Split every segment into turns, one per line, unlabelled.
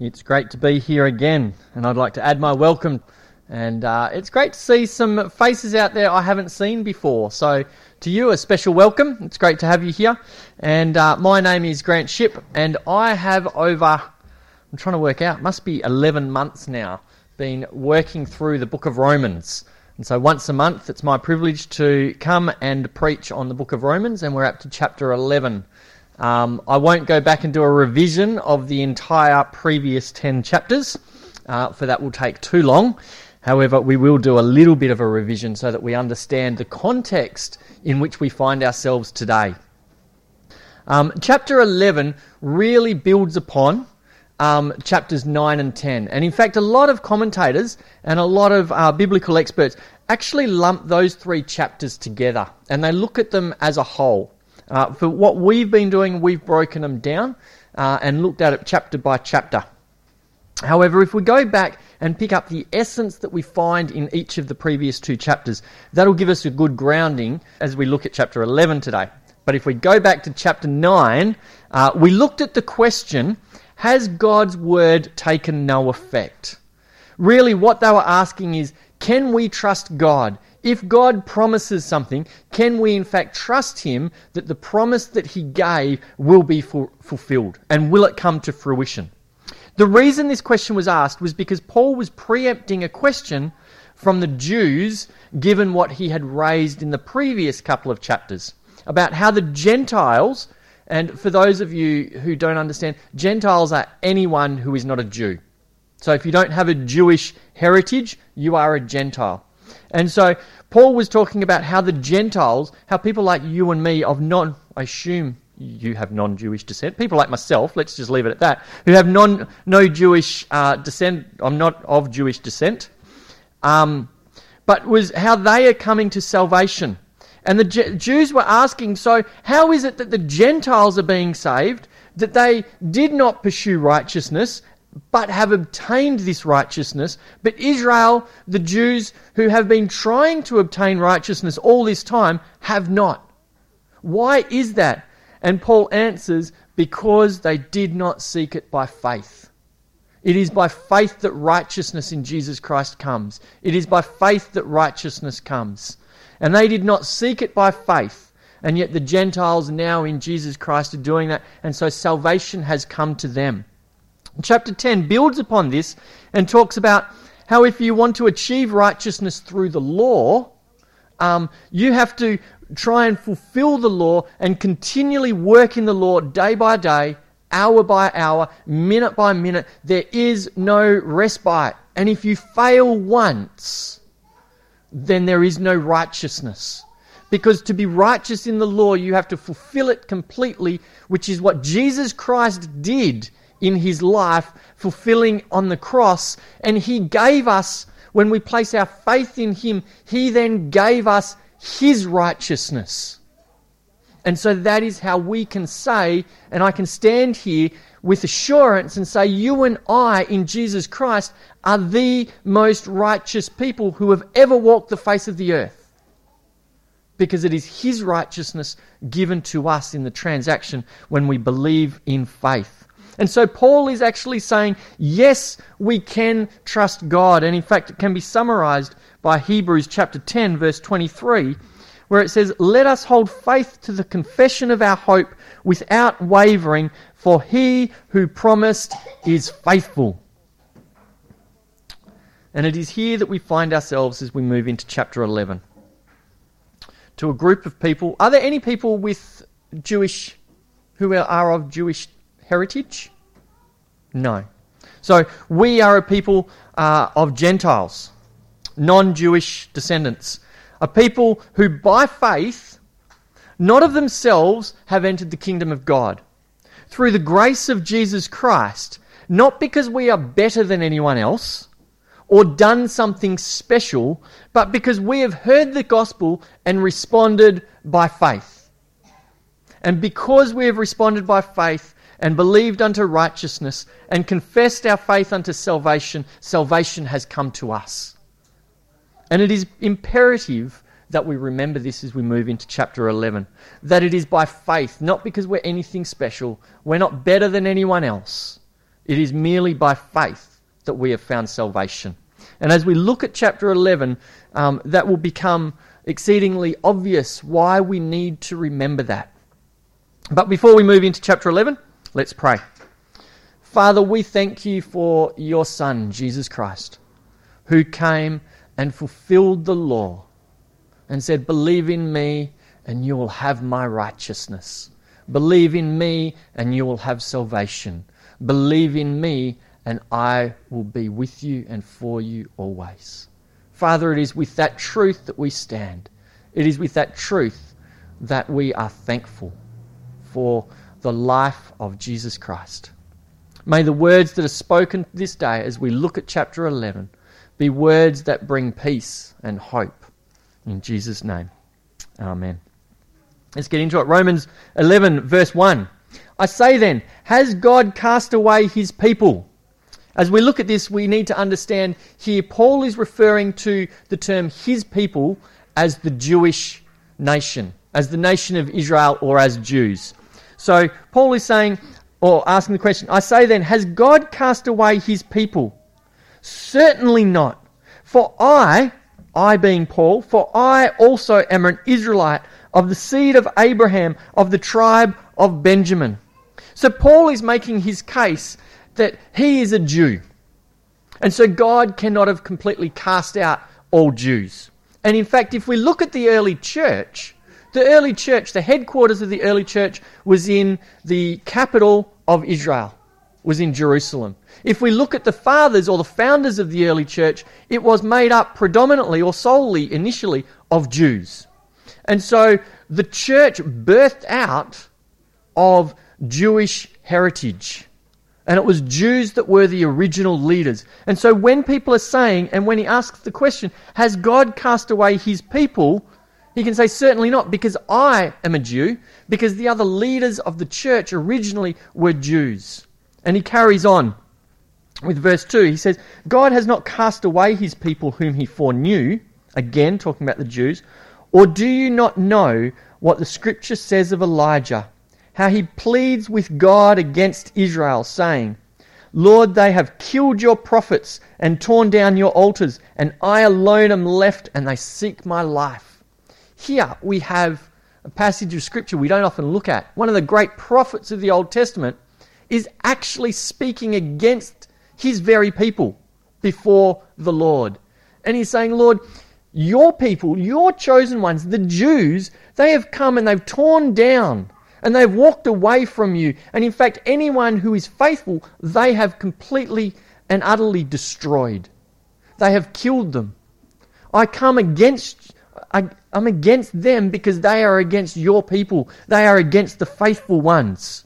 It's great to be here again, and I'd like to add my welcome. And uh, it's great to see some faces out there I haven't seen before. So, to you, a special welcome. It's great to have you here. And uh, my name is Grant Ship, and I have over, I'm trying to work out, must be 11 months now, been working through the book of Romans. And so, once a month, it's my privilege to come and preach on the book of Romans, and we're up to chapter 11. Um, I won't go back and do a revision of the entire previous 10 chapters, uh, for that will take too long. However, we will do a little bit of a revision so that we understand the context in which we find ourselves today. Um, chapter 11 really builds upon um, chapters 9 and 10. And in fact, a lot of commentators and a lot of uh, biblical experts actually lump those three chapters together and they look at them as a whole. Uh, for what we've been doing, we've broken them down uh, and looked at it chapter by chapter. However, if we go back and pick up the essence that we find in each of the previous two chapters, that'll give us a good grounding as we look at chapter 11 today. But if we go back to chapter 9, uh, we looked at the question Has God's word taken no effect? Really, what they were asking is Can we trust God? If God promises something, can we in fact trust Him that the promise that He gave will be fu- fulfilled? And will it come to fruition? The reason this question was asked was because Paul was preempting a question from the Jews, given what he had raised in the previous couple of chapters about how the Gentiles, and for those of you who don't understand, Gentiles are anyone who is not a Jew. So if you don't have a Jewish heritage, you are a Gentile. And so Paul was talking about how the Gentiles, how people like you and me of non, I assume you have non-Jewish descent, people like myself, let's just leave it at that, who have non, no Jewish uh, descent, I'm not of Jewish descent, um, but was how they are coming to salvation. And the Jews were asking, so how is it that the Gentiles are being saved, that they did not pursue righteousness, but have obtained this righteousness. But Israel, the Jews who have been trying to obtain righteousness all this time, have not. Why is that? And Paul answers, because they did not seek it by faith. It is by faith that righteousness in Jesus Christ comes. It is by faith that righteousness comes. And they did not seek it by faith. And yet the Gentiles now in Jesus Christ are doing that. And so salvation has come to them. Chapter 10 builds upon this and talks about how if you want to achieve righteousness through the law, um, you have to try and fulfill the law and continually work in the law day by day, hour by hour, minute by minute. There is no respite. And if you fail once, then there is no righteousness. Because to be righteous in the law, you have to fulfill it completely, which is what Jesus Christ did in his life, fulfilling on the cross. And he gave us, when we place our faith in him, he then gave us his righteousness. And so that is how we can say, and I can stand here with assurance and say, You and I in Jesus Christ are the most righteous people who have ever walked the face of the earth. Because it is His righteousness given to us in the transaction when we believe in faith. And so Paul is actually saying, yes, we can trust God. And in fact, it can be summarized by Hebrews chapter 10, verse 23, where it says, Let us hold faith to the confession of our hope without wavering, for he who promised is faithful. And it is here that we find ourselves as we move into chapter 11. To a group of people. Are there any people with Jewish, who are of Jewish heritage? No. So we are a people uh, of Gentiles, non Jewish descendants, a people who by faith, not of themselves, have entered the kingdom of God. Through the grace of Jesus Christ, not because we are better than anyone else or done something special, but because we have heard the gospel and responded by faith. And because we have responded by faith, and believed unto righteousness and confessed our faith unto salvation, salvation has come to us. And it is imperative that we remember this as we move into chapter 11. That it is by faith, not because we're anything special. We're not better than anyone else. It is merely by faith that we have found salvation. And as we look at chapter 11, um, that will become exceedingly obvious why we need to remember that. But before we move into chapter 11, let's pray. Father, we thank you for your Son, Jesus Christ, who came and fulfilled the law and said, Believe in me and you will have my righteousness. Believe in me and you will have salvation. Believe in me and I will be with you and for you always. Father, it is with that truth that we stand. It is with that truth that we are thankful for the life of Jesus Christ. May the words that are spoken this day as we look at chapter 11 be words that bring peace and hope. In Jesus' name, amen. Let's get into it. Romans 11, verse 1. I say then, has God cast away his people? As we look at this, we need to understand here Paul is referring to the term his people as the Jewish nation, as the nation of Israel or as Jews. So Paul is saying, or asking the question, I say then, has God cast away his people? Certainly not. For I, I being Paul, for I also am an Israelite of the seed of Abraham, of the tribe of Benjamin. So Paul is making his case that he is a Jew. And so God cannot have completely cast out all Jews. And in fact, if we look at the early church, the early church, the headquarters of the early church was in the capital of Israel, was in Jerusalem. If we look at the fathers or the founders of the early church, it was made up predominantly or solely initially of Jews. And so the church birthed out of Jewish heritage. And it was Jews that were the original leaders. And so when people are saying, and when he asks the question, has God cast away his people? He can say, Certainly not, because I am a Jew, because the other leaders of the church originally were Jews. And he carries on with verse 2. He says, God has not cast away his people whom he foreknew. Again, talking about the Jews. Or do you not know what the scripture says of Elijah? How he pleads with God against Israel, saying, Lord, they have killed your prophets and torn down your altars, and I alone am left, and they seek my life. Here we have a passage of scripture we don't often look at. One of the great prophets of the Old Testament is actually speaking against his very people before the Lord. And he's saying, Lord, your people, your chosen ones, the Jews, they have come and they've torn down and they've walked away from you. And in fact, anyone who is faithful, they have completely and utterly destroyed. They have killed them. I come against am against them because they are against your people. They are against the faithful ones.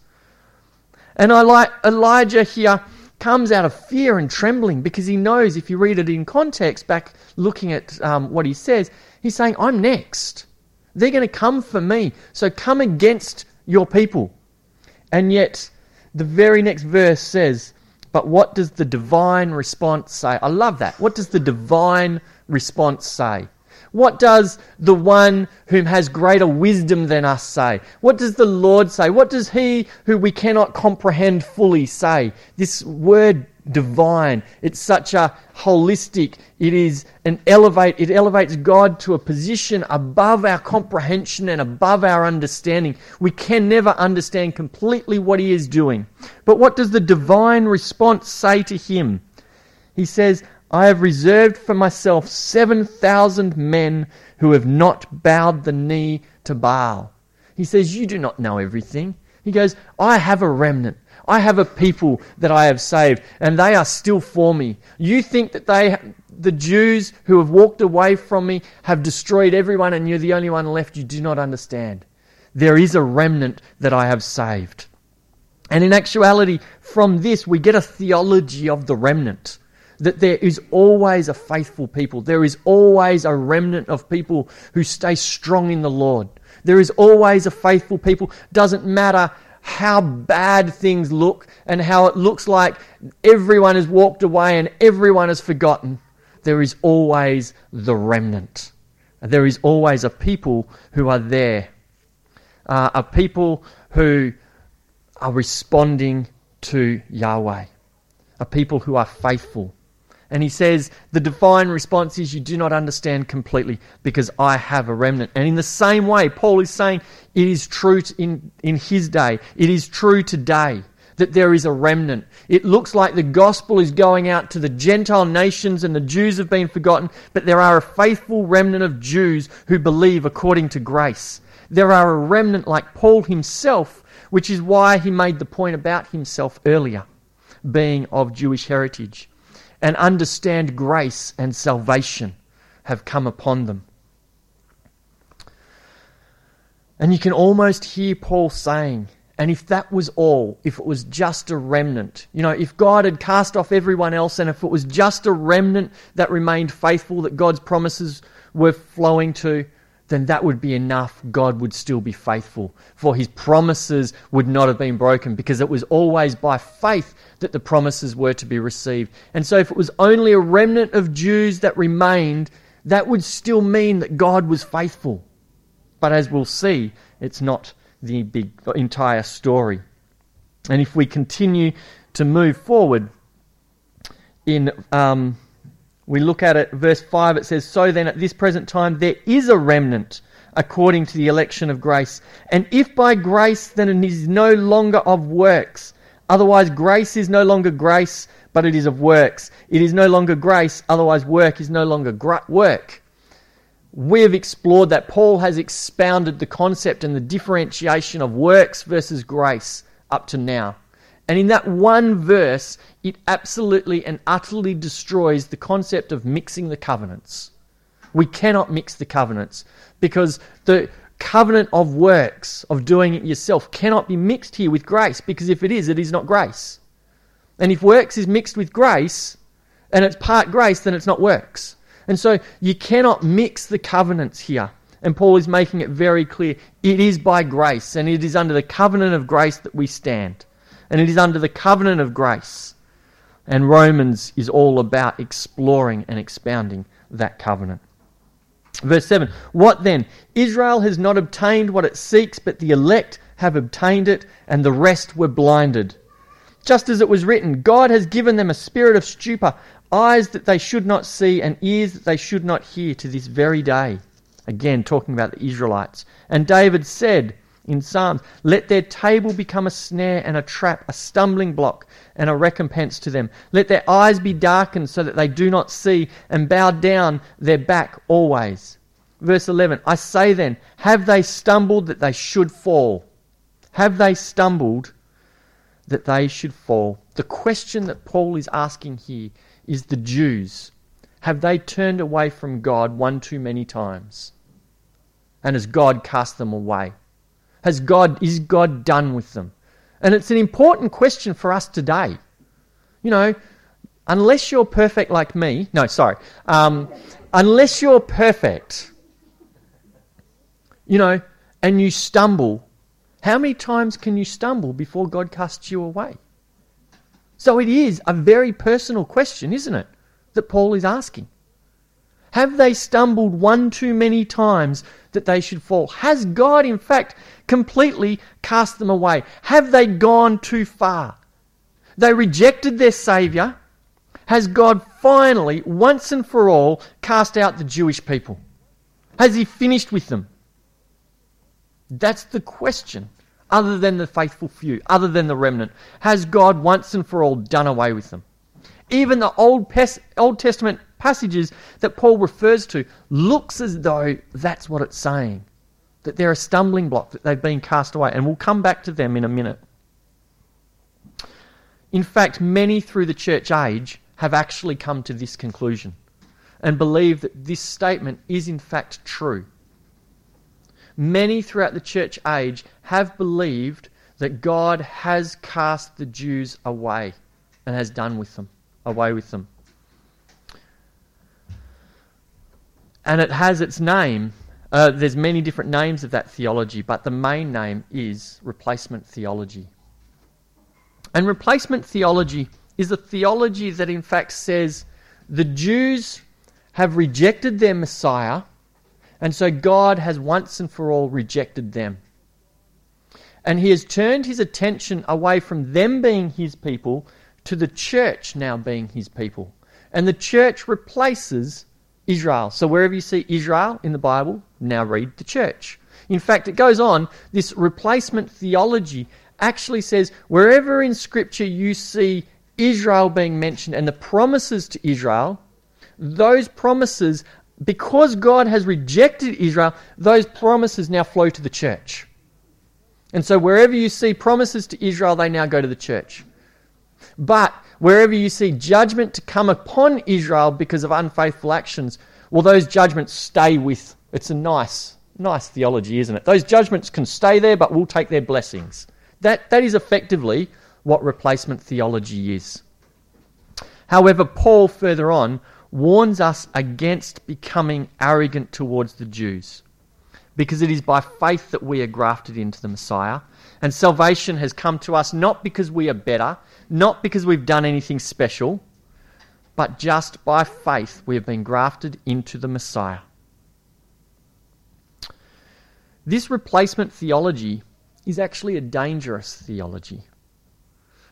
And Elijah here comes out of fear and trembling because he knows if you read it in context, back looking at um, what he says, he's saying, I'm next. They're going to come for me. So come against your people. And yet, the very next verse says, But what does the divine response say? I love that. What does the divine response say? What does the one whom has greater wisdom than us say? What does the Lord say? What does he who we cannot comprehend fully say? This word divine, it's such a holistic, it is an elevate, it elevates God to a position above our comprehension and above our understanding. We can never understand completely what he is doing. But what does the divine response say to him? He says, I have reserved for myself 7,000 men who have not bowed the knee to Baal. He says, You do not know everything. He goes, I have a remnant. I have a people that I have saved, and they are still for me. You think that they, the Jews who have walked away from me, have destroyed everyone, and you're the only one left. You do not understand. There is a remnant that I have saved. And in actuality, from this, we get a theology of the remnant that there is always a faithful people. There is always a remnant of people who stay strong in the Lord. There is always a faithful people. Doesn't matter how bad things look and how it looks like everyone has walked away and everyone has forgotten. There is always the remnant. There is always a people who are there. Uh, a people who are responding to Yahweh. a people who are faithful. And he says, the divine response is, You do not understand completely because I have a remnant. And in the same way, Paul is saying it is true in, in his day, it is true today that there is a remnant. It looks like the gospel is going out to the Gentile nations and the Jews have been forgotten, but there are a faithful remnant of Jews who believe according to grace. There are a remnant like Paul himself, which is why he made the point about himself earlier, being of Jewish heritage and understand grace and salvation have come upon them. And you can almost hear Paul saying, and if that was all, if it was just a remnant, you know, if God had cast off everyone else and if it was just a remnant that remained faithful, that God's promises were flowing to, then that would be enough. God would still be faithful, for his promises would not have been broken because it was always by faith that the promises were to be received. And so, if it was only a remnant of Jews that remained, that would still mean that God was faithful. But as we'll see, it's not the big entire story. And if we continue to move forward in um, we look at it, verse 5, it says, So then at this present time there is a remnant according to the election of grace. And if by grace, then it is no longer of works. Otherwise, grace is no longer grace, but it is of works. It is no longer grace, otherwise, work is no longer gra- work. We have explored that. Paul has expounded the concept and the differentiation of works versus grace up to now. And in that one verse, it absolutely and utterly destroys the concept of mixing the covenants. We cannot mix the covenants because the covenant of works, of doing it yourself, cannot be mixed here with grace, because if it is, it is not grace. And if works is mixed with grace, and it's part grace, then it's not works. And so you cannot mix the covenants here. And Paul is making it very clear it is by grace, and it is under the covenant of grace that we stand. And it is under the covenant of grace. And Romans is all about exploring and expounding that covenant. Verse 7 What then? Israel has not obtained what it seeks, but the elect have obtained it, and the rest were blinded. Just as it was written, God has given them a spirit of stupor, eyes that they should not see, and ears that they should not hear to this very day. Again, talking about the Israelites. And David said in Psalms, Let their table become a snare and a trap, a stumbling block and a recompense to them. Let their eyes be darkened so that they do not see, and bow down their back always. Verse 11 I say then, have they stumbled that they should fall? Have they stumbled that they should fall? The question that Paul is asking here is the Jews. Have they turned away from God one too many times? And has God cast them away? Has God, is God done with them? And it's an important question for us today. You know, unless you're perfect like me, no, sorry, um, unless you're perfect, you know, and you stumble, how many times can you stumble before God casts you away? So it is a very personal question, isn't it, that Paul is asking. Have they stumbled one too many times that they should fall? Has God, in fact, completely cast them away? Have they gone too far? They rejected their Saviour. Has God finally, once and for all, cast out the Jewish people? Has He finished with them? That's the question, other than the faithful few, other than the remnant. Has God once and for all done away with them? Even the Old, Old Testament passages that Paul refers to looks as though that's what it's saying. That they're a stumbling block, that they've been cast away. And we'll come back to them in a minute. In fact, many through the church age have actually come to this conclusion and believe that this statement is in fact true. Many throughout the church age have believed that God has cast the Jews away and has done with them, away with them. And it has its name. Uh, there's many different names of that theology, but the main name is replacement theology. And replacement theology is a theology that, in fact, says the Jews have rejected their Messiah, and so God has once and for all rejected them. And he has turned his attention away from them being his people to the church now being his people. And the church replaces Israel. So wherever you see Israel in the Bible, now read the church. In fact, it goes on, this replacement theology actually says wherever in Scripture you see Israel being mentioned and the promises to Israel, those promises, because God has rejected Israel, those promises now flow to the church. And so wherever you see promises to Israel, they now go to the church. But wherever you see judgment to come upon Israel because of unfaithful actions, well, those judgments stay with. It's a nice, nice theology, isn't it? Those judgments can stay there, but we'll take their blessings. That, that is effectively what replacement theology is. However, Paul further on warns us against becoming arrogant towards the Jews because it is by faith that we are grafted into the Messiah. And salvation has come to us not because we are better, not because we've done anything special, but just by faith we have been grafted into the Messiah. This replacement theology is actually a dangerous theology.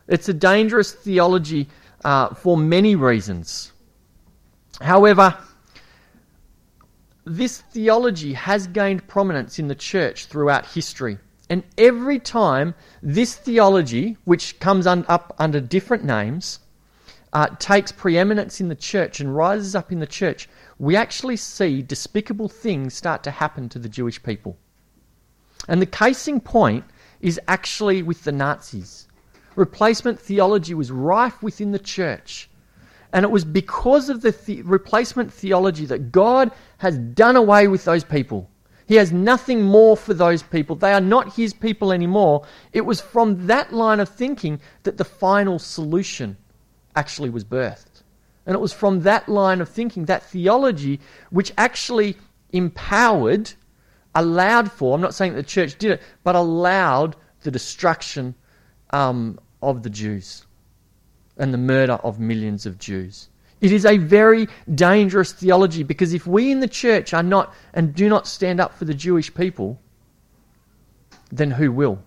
It's a dangerous theology uh, for many reasons. However, this theology has gained prominence in the church throughout history. And every time this theology, which comes un- up under different names, uh, takes preeminence in the church and rises up in the church, we actually see despicable things start to happen to the Jewish people. And the casing point is actually with the Nazis. Replacement theology was rife within the church. And it was because of the, the replacement theology that God has done away with those people. He has nothing more for those people. They are not his people anymore. It was from that line of thinking that the final solution actually was birthed. And it was from that line of thinking, that theology, which actually empowered, allowed for, I'm not saying the church did it, but allowed the destruction um, of the Jews and the murder of millions of Jews. It is a very dangerous theology because if we in the church are not and do not stand up for the Jewish people, then who will?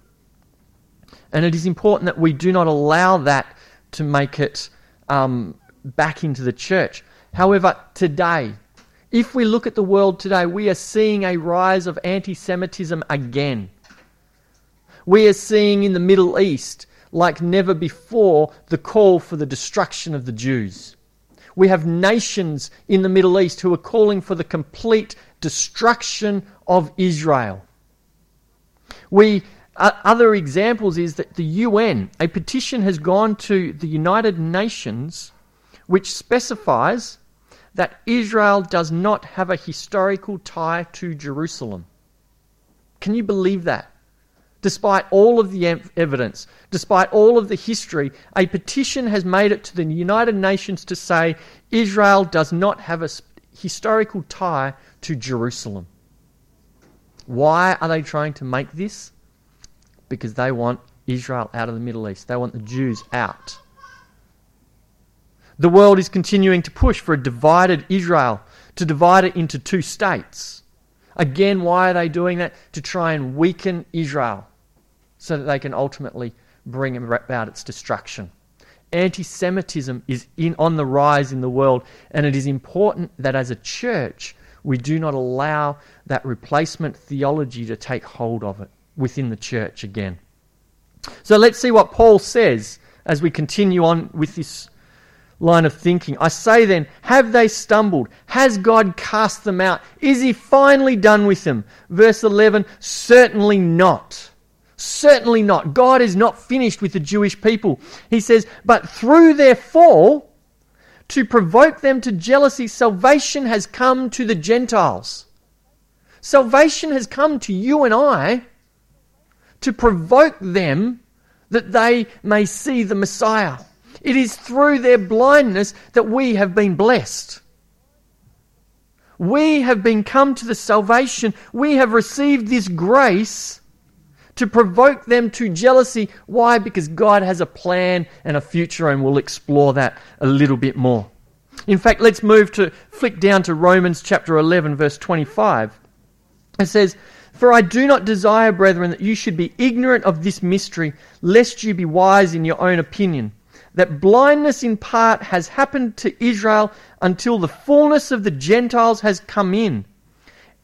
And it is important that we do not allow that to make it um, back into the church. However, today, if we look at the world today, we are seeing a rise of anti Semitism again. We are seeing in the Middle East like never before the call for the destruction of the Jews. We have nations in the Middle East who are calling for the complete destruction of Israel. We uh, other examples is that the UN, a petition has gone to the United Nations which specifies that Israel does not have a historical tie to Jerusalem. Can you believe that? Despite all of the evidence, despite all of the history, a petition has made it to the United Nations to say Israel does not have a historical tie to Jerusalem. Why are they trying to make this? Because they want Israel out of the Middle East. They want the Jews out. The world is continuing to push for a divided Israel, to divide it into two states. Again, why are they doing that? To try and weaken Israel so that they can ultimately bring about its destruction. Anti Semitism is in, on the rise in the world, and it is important that as a church we do not allow that replacement theology to take hold of it within the church again. So let's see what Paul says as we continue on with this line of thinking. I say then, have they stumbled? Has God cast them out? Is he finally done with them? Verse 11, certainly not. Certainly not. God is not finished with the Jewish people. He says, But through their fall, to provoke them to jealousy, salvation has come to the Gentiles. Salvation has come to you and I to provoke them that they may see the Messiah. It is through their blindness that we have been blessed. We have been come to the salvation. We have received this grace to provoke them to jealousy. Why? Because God has a plan and a future, and we'll explore that a little bit more. In fact, let's move to flick down to Romans chapter 11, verse 25. It says, For I do not desire, brethren, that you should be ignorant of this mystery, lest you be wise in your own opinion that blindness in part has happened to Israel until the fullness of the Gentiles has come in.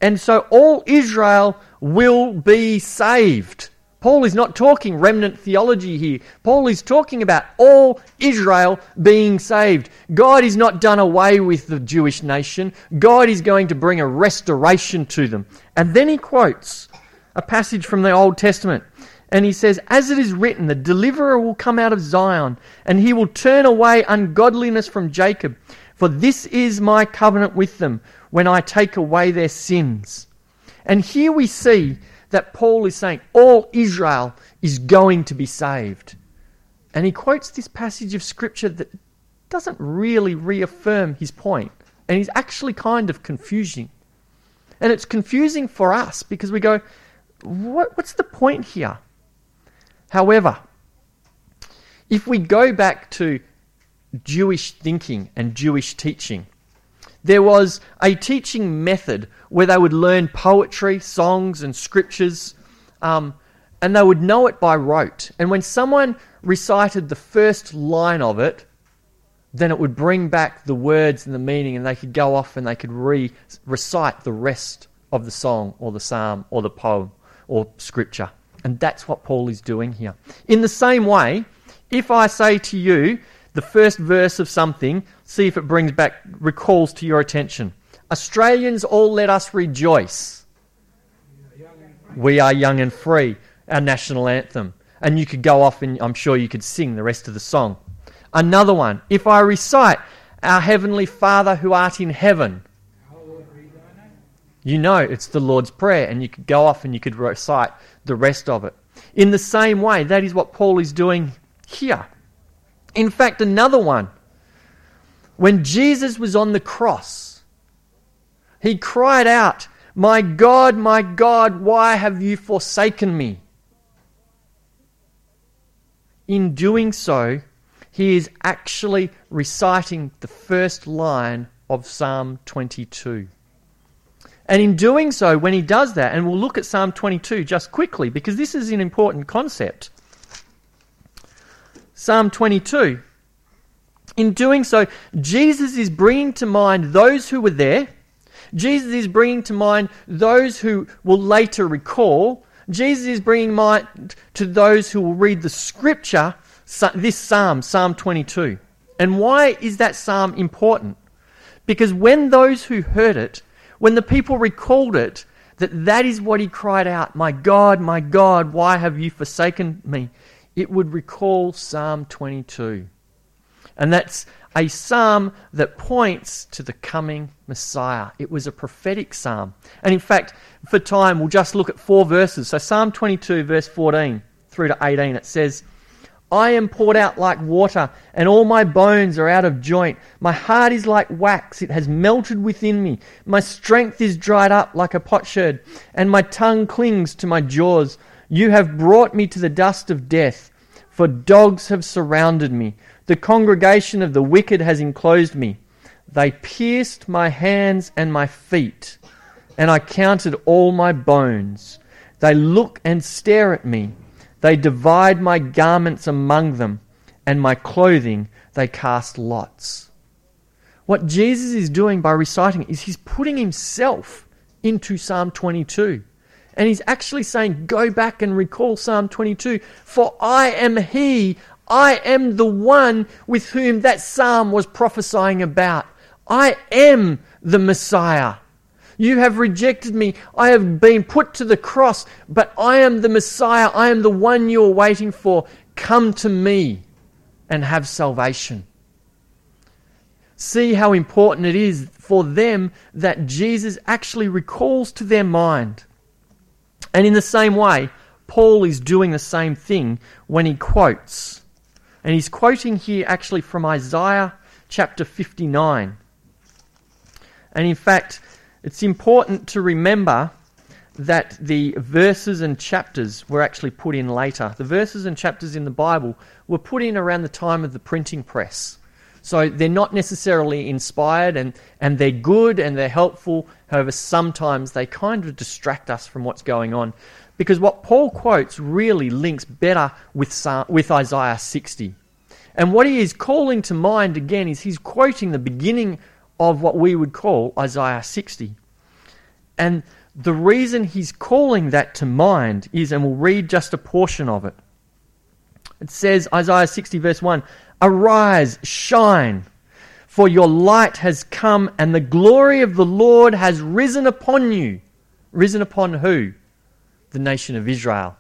And so all Israel will be saved. Paul is not talking remnant theology here. Paul is talking about all Israel being saved. God is not done away with the Jewish nation. God is going to bring a restoration to them. And then he quotes a passage from the Old Testament. And he says, As it is written, the deliverer will come out of Zion, and he will turn away ungodliness from Jacob. For this is my covenant with them when I take away their sins. And here we see that Paul is saying all Israel is going to be saved. And he quotes this passage of Scripture that doesn't really reaffirm his point, and he's actually kind of confusing. And it's confusing for us because we go, what, what's the point here? However, if we go back to Jewish thinking and Jewish teaching, there was a teaching method where they would learn poetry, songs, and scriptures, um, and they would know it by rote. And when someone recited the first line of it, then it would bring back the words and the meaning, and they could go off and they could re- recite the rest of the song or the psalm or the poem or scripture. And that's what Paul is doing here. In the same way, if I say to you the first verse of something, see if it brings back, recalls to your attention. Australians, all let us rejoice. We are young and free, our national anthem. And you could go off and I'm sure you could sing the rest of the song. Another one, if I recite, Our Heavenly Father who art in heaven, you know it's the Lord's Prayer, and you could go off and you could recite the rest of it. In the same way, that is what Paul is doing here. In fact, another one, when Jesus was on the cross, he cried out, My God, my God, why have you forsaken me? In doing so, he is actually reciting the first line of Psalm 22. And in doing so, when he does that, and we'll look at Psalm 22 just quickly because this is an important concept. Psalm 22. In doing so, Jesus is bringing to mind those who were there. Jesus is bringing to mind those who will later recall. Jesus is bringing mind to those who will read the scripture, this psalm, Psalm 22. And why is that psalm important? Because when those who heard it when the people recalled it, that that is what he cried out, My God, my God, why have you forsaken me? It would recall Psalm 22. And that's a psalm that points to the coming Messiah. It was a prophetic psalm. And in fact, for time, we'll just look at four verses. So, Psalm 22, verse 14 through to 18, it says, I am poured out like water, and all my bones are out of joint. My heart is like wax, it has melted within me. My strength is dried up like a potsherd, and my tongue clings to my jaws. You have brought me to the dust of death, for dogs have surrounded me. The congregation of the wicked has enclosed me. They pierced my hands and my feet, and I counted all my bones. They look and stare at me. They divide my garments among them, and my clothing they cast lots. What Jesus is doing by reciting is he's putting himself into Psalm 22. And he's actually saying, Go back and recall Psalm 22, for I am he, I am the one with whom that psalm was prophesying about. I am the Messiah. You have rejected me. I have been put to the cross, but I am the Messiah. I am the one you are waiting for. Come to me and have salvation. See how important it is for them that Jesus actually recalls to their mind. And in the same way, Paul is doing the same thing when he quotes. And he's quoting here actually from Isaiah chapter 59. And in fact, it's important to remember that the verses and chapters were actually put in later. The verses and chapters in the Bible were put in around the time of the printing press. So they're not necessarily inspired and, and they're good and they're helpful. However, sometimes they kind of distract us from what's going on. Because what Paul quotes really links better with, with Isaiah 60. And what he is calling to mind again is he's quoting the beginning of what we would call Isaiah 60. And the reason he's calling that to mind is, and we'll read just a portion of it. It says, Isaiah 60, verse 1 Arise, shine, for your light has come, and the glory of the Lord has risen upon you. Risen upon who? The nation of Israel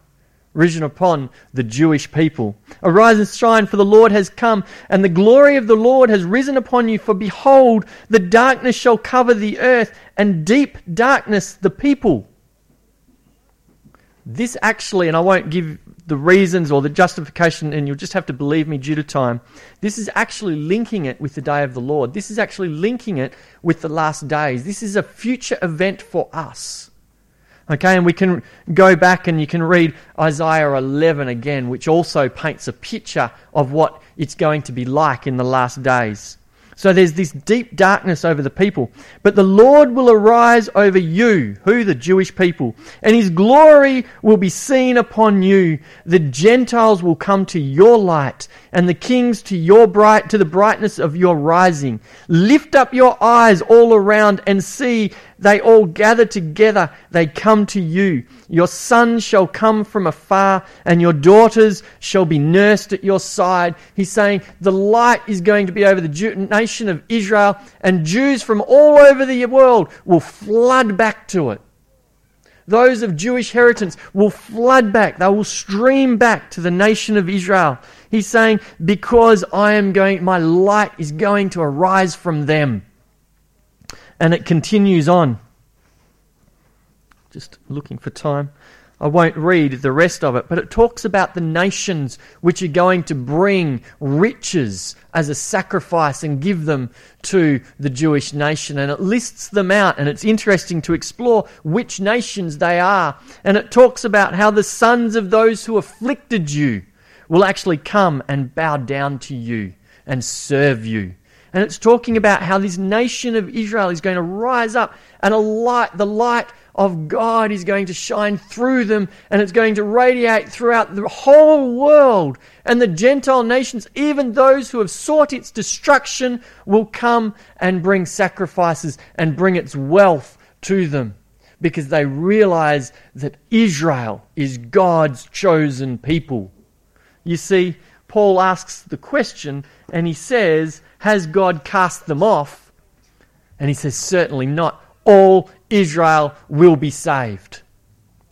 risen upon the Jewish people. Arise and shine, for the Lord has come, and the glory of the Lord has risen upon you. For behold, the darkness shall cover the earth, and deep darkness the people. This actually, and I won't give the reasons or the justification, and you'll just have to believe me due to time. This is actually linking it with the day of the Lord. This is actually linking it with the last days. This is a future event for us. Okay, and we can go back and you can read Isaiah 11 again, which also paints a picture of what it's going to be like in the last days. So there's this deep darkness over the people. But the Lord will arise over you, who? The Jewish people, and his glory will be seen upon you. The Gentiles will come to your light, and the kings to your bright to the brightness of your rising. Lift up your eyes all around and see they all gather together, they come to you. Your sons shall come from afar, and your daughters shall be nursed at your side. He's saying the light is going to be over the nation of Israel, and Jews from all over the world will flood back to it. Those of Jewish heritage will flood back, they will stream back to the nation of Israel. He's saying, Because I am going, my light is going to arise from them. And it continues on. Just looking for time. I won't read the rest of it, but it talks about the nations which are going to bring riches as a sacrifice and give them to the Jewish nation. And it lists them out, and it's interesting to explore which nations they are. And it talks about how the sons of those who afflicted you will actually come and bow down to you and serve you. And it's talking about how this nation of Israel is going to rise up and a light, the light of God is going to shine through them and it's going to radiate throughout the whole world. And the Gentile nations, even those who have sought its destruction, will come and bring sacrifices and bring its wealth to them because they realize that Israel is God's chosen people. You see, Paul asks the question and he says, Has God cast them off? And he says, Certainly not. All Israel will be saved.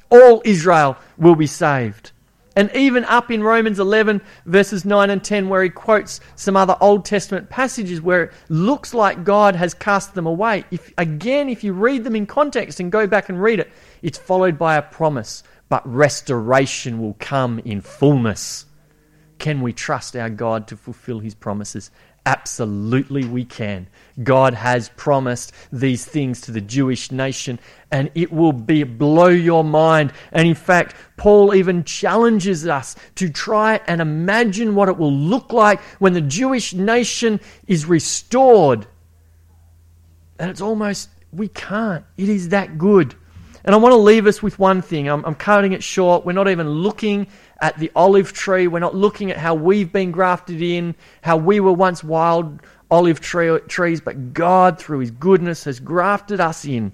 All Israel will be saved. And even up in Romans 11, verses 9 and 10, where he quotes some other Old Testament passages where it looks like God has cast them away. If, again, if you read them in context and go back and read it, it's followed by a promise. But restoration will come in fullness. Can we trust our God to fulfill his promises? Absolutely, we can. God has promised these things to the Jewish nation, and it will be blow your mind. And in fact, Paul even challenges us to try and imagine what it will look like when the Jewish nation is restored. And it's almost, we can't. It is that good. And I want to leave us with one thing. I'm, I'm cutting it short. We're not even looking at the olive tree. We're not looking at how we've been grafted in, how we were once wild olive tree, trees, but God, through His goodness, has grafted us in.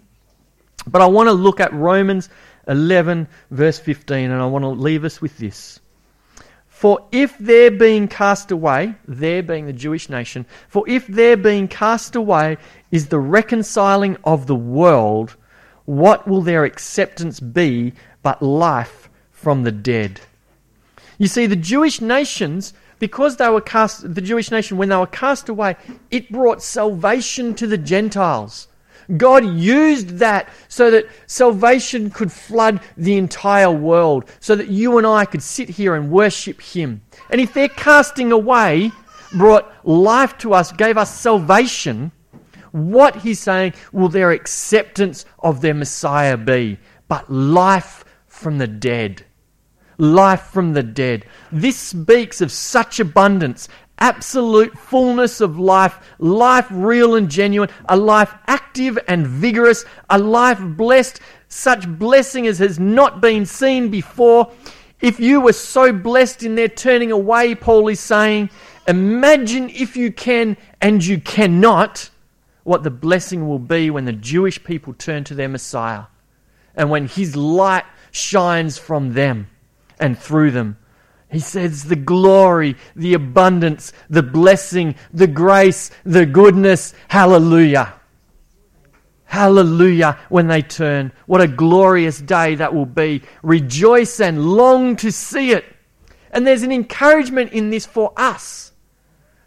But I want to look at Romans 11, verse 15, and I want to leave us with this. For if they're being cast away, they're being the Jewish nation, for if they're being cast away is the reconciling of the world, what will their acceptance be but life from the dead? You see, the Jewish nations, because they were cast, the Jewish nation, when they were cast away, it brought salvation to the Gentiles. God used that so that salvation could flood the entire world, so that you and I could sit here and worship Him. And if their casting away brought life to us, gave us salvation, what He's saying will their acceptance of their Messiah be? But life from the dead life from the dead. This speaks of such abundance, absolute fullness of life, life real and genuine, a life active and vigorous, a life blessed, such blessing as has not been seen before. If you were so blessed in their turning away, Paul is saying, imagine if you can and you cannot what the blessing will be when the Jewish people turn to their Messiah and when his light shines from them and through them. He says the glory, the abundance, the blessing, the grace, the goodness. Hallelujah. Hallelujah when they turn. What a glorious day that will be. Rejoice and long to see it. And there's an encouragement in this for us.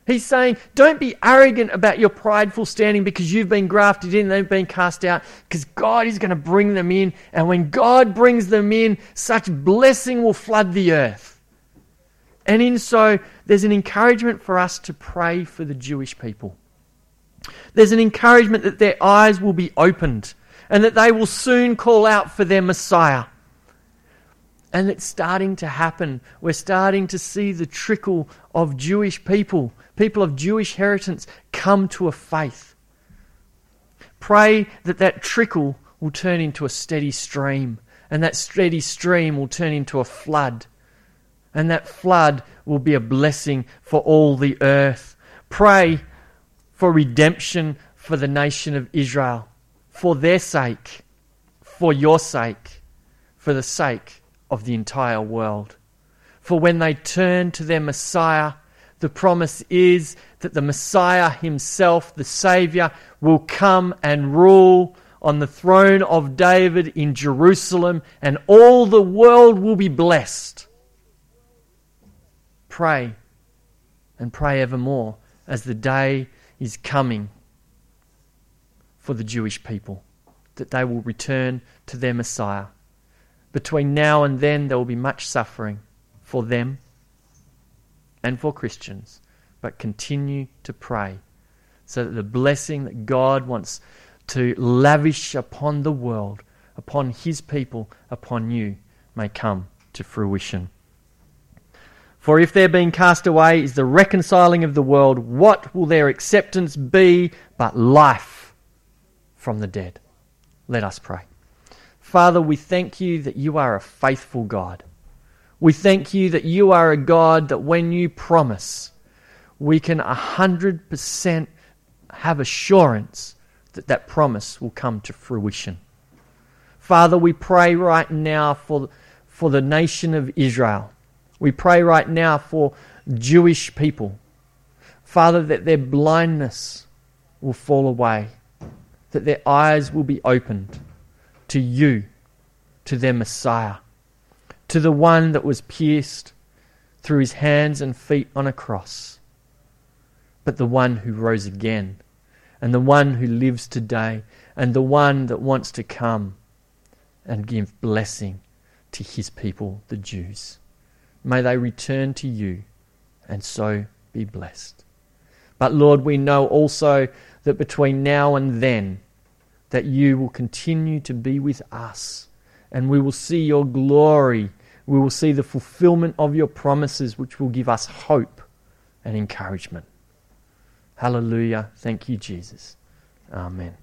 He's saying, don't be arrogant about your prideful standing because you've been grafted in, they've been cast out, because God is going to bring them in. And when God brings them in, such blessing will flood the earth. And in so, there's an encouragement for us to pray for the Jewish people. There's an encouragement that their eyes will be opened and that they will soon call out for their Messiah. And it's starting to happen. We're starting to see the trickle of Jewish people, people of Jewish heritage, come to a faith. Pray that that trickle will turn into a steady stream, and that steady stream will turn into a flood, and that flood will be a blessing for all the earth. Pray for redemption for the nation of Israel, for their sake, for your sake, for the sake of the entire world. For when they turn to their Messiah, the promise is that the Messiah himself, the Saviour, will come and rule on the throne of David in Jerusalem, and all the world will be blessed. Pray and pray evermore as the day is coming for the Jewish people, that they will return to their Messiah. Between now and then, there will be much suffering for them and for Christians, but continue to pray so that the blessing that God wants to lavish upon the world, upon His people, upon you, may come to fruition. For if their being cast away is the reconciling of the world, what will their acceptance be but life from the dead? Let us pray. Father, we thank you that you are a faithful God. We thank you that you are a God that when you promise, we can 100% have assurance that that promise will come to fruition. Father, we pray right now for, for the nation of Israel. We pray right now for Jewish people. Father, that their blindness will fall away, that their eyes will be opened to you, to their Messiah, to the one that was pierced through his hands and feet on a cross, but the one who rose again, and the one who lives today, and the one that wants to come and give blessing to his people, the Jews. May they return to you and so be blessed. But Lord, we know also that between now and then, that you will continue to be with us and we will see your glory. We will see the fulfillment of your promises, which will give us hope and encouragement. Hallelujah. Thank you, Jesus. Amen.